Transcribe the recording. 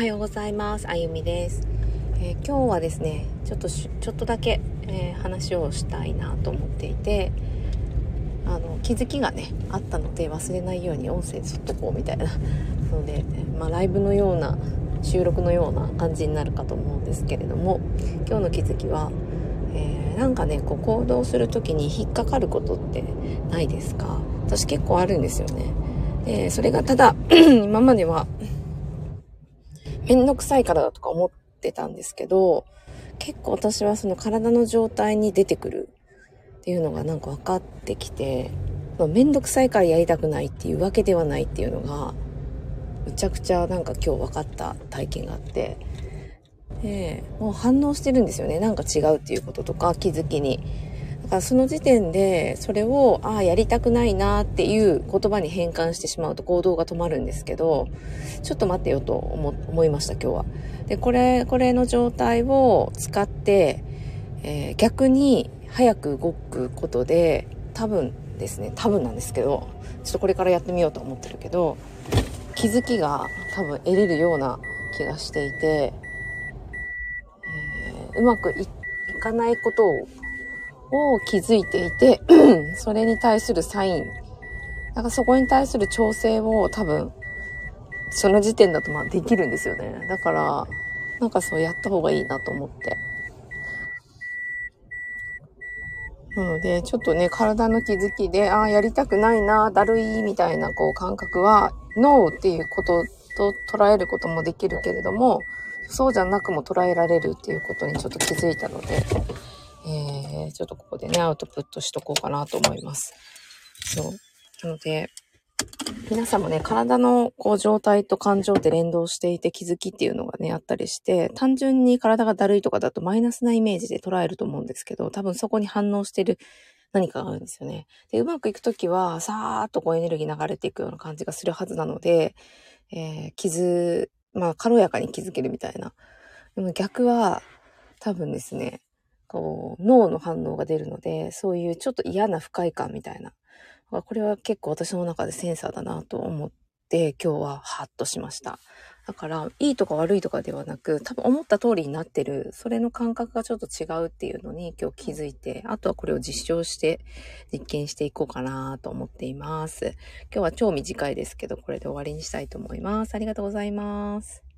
はようございます。あゆみです。えー、今日はですね、ちょっとちょっとだけ、えー、話をしたいなと思っていて、あの気づきがねあったので忘れないように音声ずっとこうみたいなので、まあ、ライブのような収録のような感じになるかと思うんですけれども今日の気づきは、えー、なんかねこう行動する時に引っかかることってないですか？私結構あるんですよねでそれがただ 今まではめんどくさいからだとか思ってたんですけど、結構私はその体の状態に出てくるっていうのがなんか分かってきて、ま、めんどくさいからやりたくないっていうわけではないっていうのが、むちゃくちゃなんか今日分かった体験があって、でもう反応してるんですよね。なんか違うっていうこととか気づきに。かその時点でそれを、ああ、やりたくないなっていう言葉に変換してしまうと行動が止まるんですけど、ちょっと待ってよと思思いました、今日は。で、これ、これの状態を使って、えー、逆に早く動くことで、多分ですね、多分なんですけど、ちょっとこれからやってみようと思ってるけど、気づきが多分得れるような気がしていて、えー、うまくいかないことをを気づいていて、それに対するサイン、だかそこに対する調整を多分、その時点だとまあできるんですよね。だから、なんかそうやった方がいいなと思って。なので、ちょっとね、体の気づきで、ああ、やりたくないな、だるい、みたいな、こう、感覚は、ノーっていうことと捉えることもできるけれども、そうじゃなくも捉えられるっていうことにちょっと気づいたので、えー、ちょっとここでね、アウトプットしとこうかなと思います。そう。なので、皆さんもね、体のこう状態と感情って連動していて気づきっていうのがね、あったりして、単純に体がだるいとかだとマイナスなイメージで捉えると思うんですけど、多分そこに反応してる何かがあるんですよね。で、うまくいくときは、さーっとこうエネルギー流れていくような感じがするはずなので、えー、傷、まあ、軽やかに気づけるみたいな。でも逆は、多分ですね、こう、脳の反応が出るので、そういうちょっと嫌な不快感みたいな。これは結構私の中でセンサーだなと思って、今日はハッとしました。だから、いいとか悪いとかではなく、多分思った通りになってる、それの感覚がちょっと違うっていうのに今日気づいて、あとはこれを実証して実験していこうかなと思っています。今日は超短いですけど、これで終わりにしたいと思います。ありがとうございます。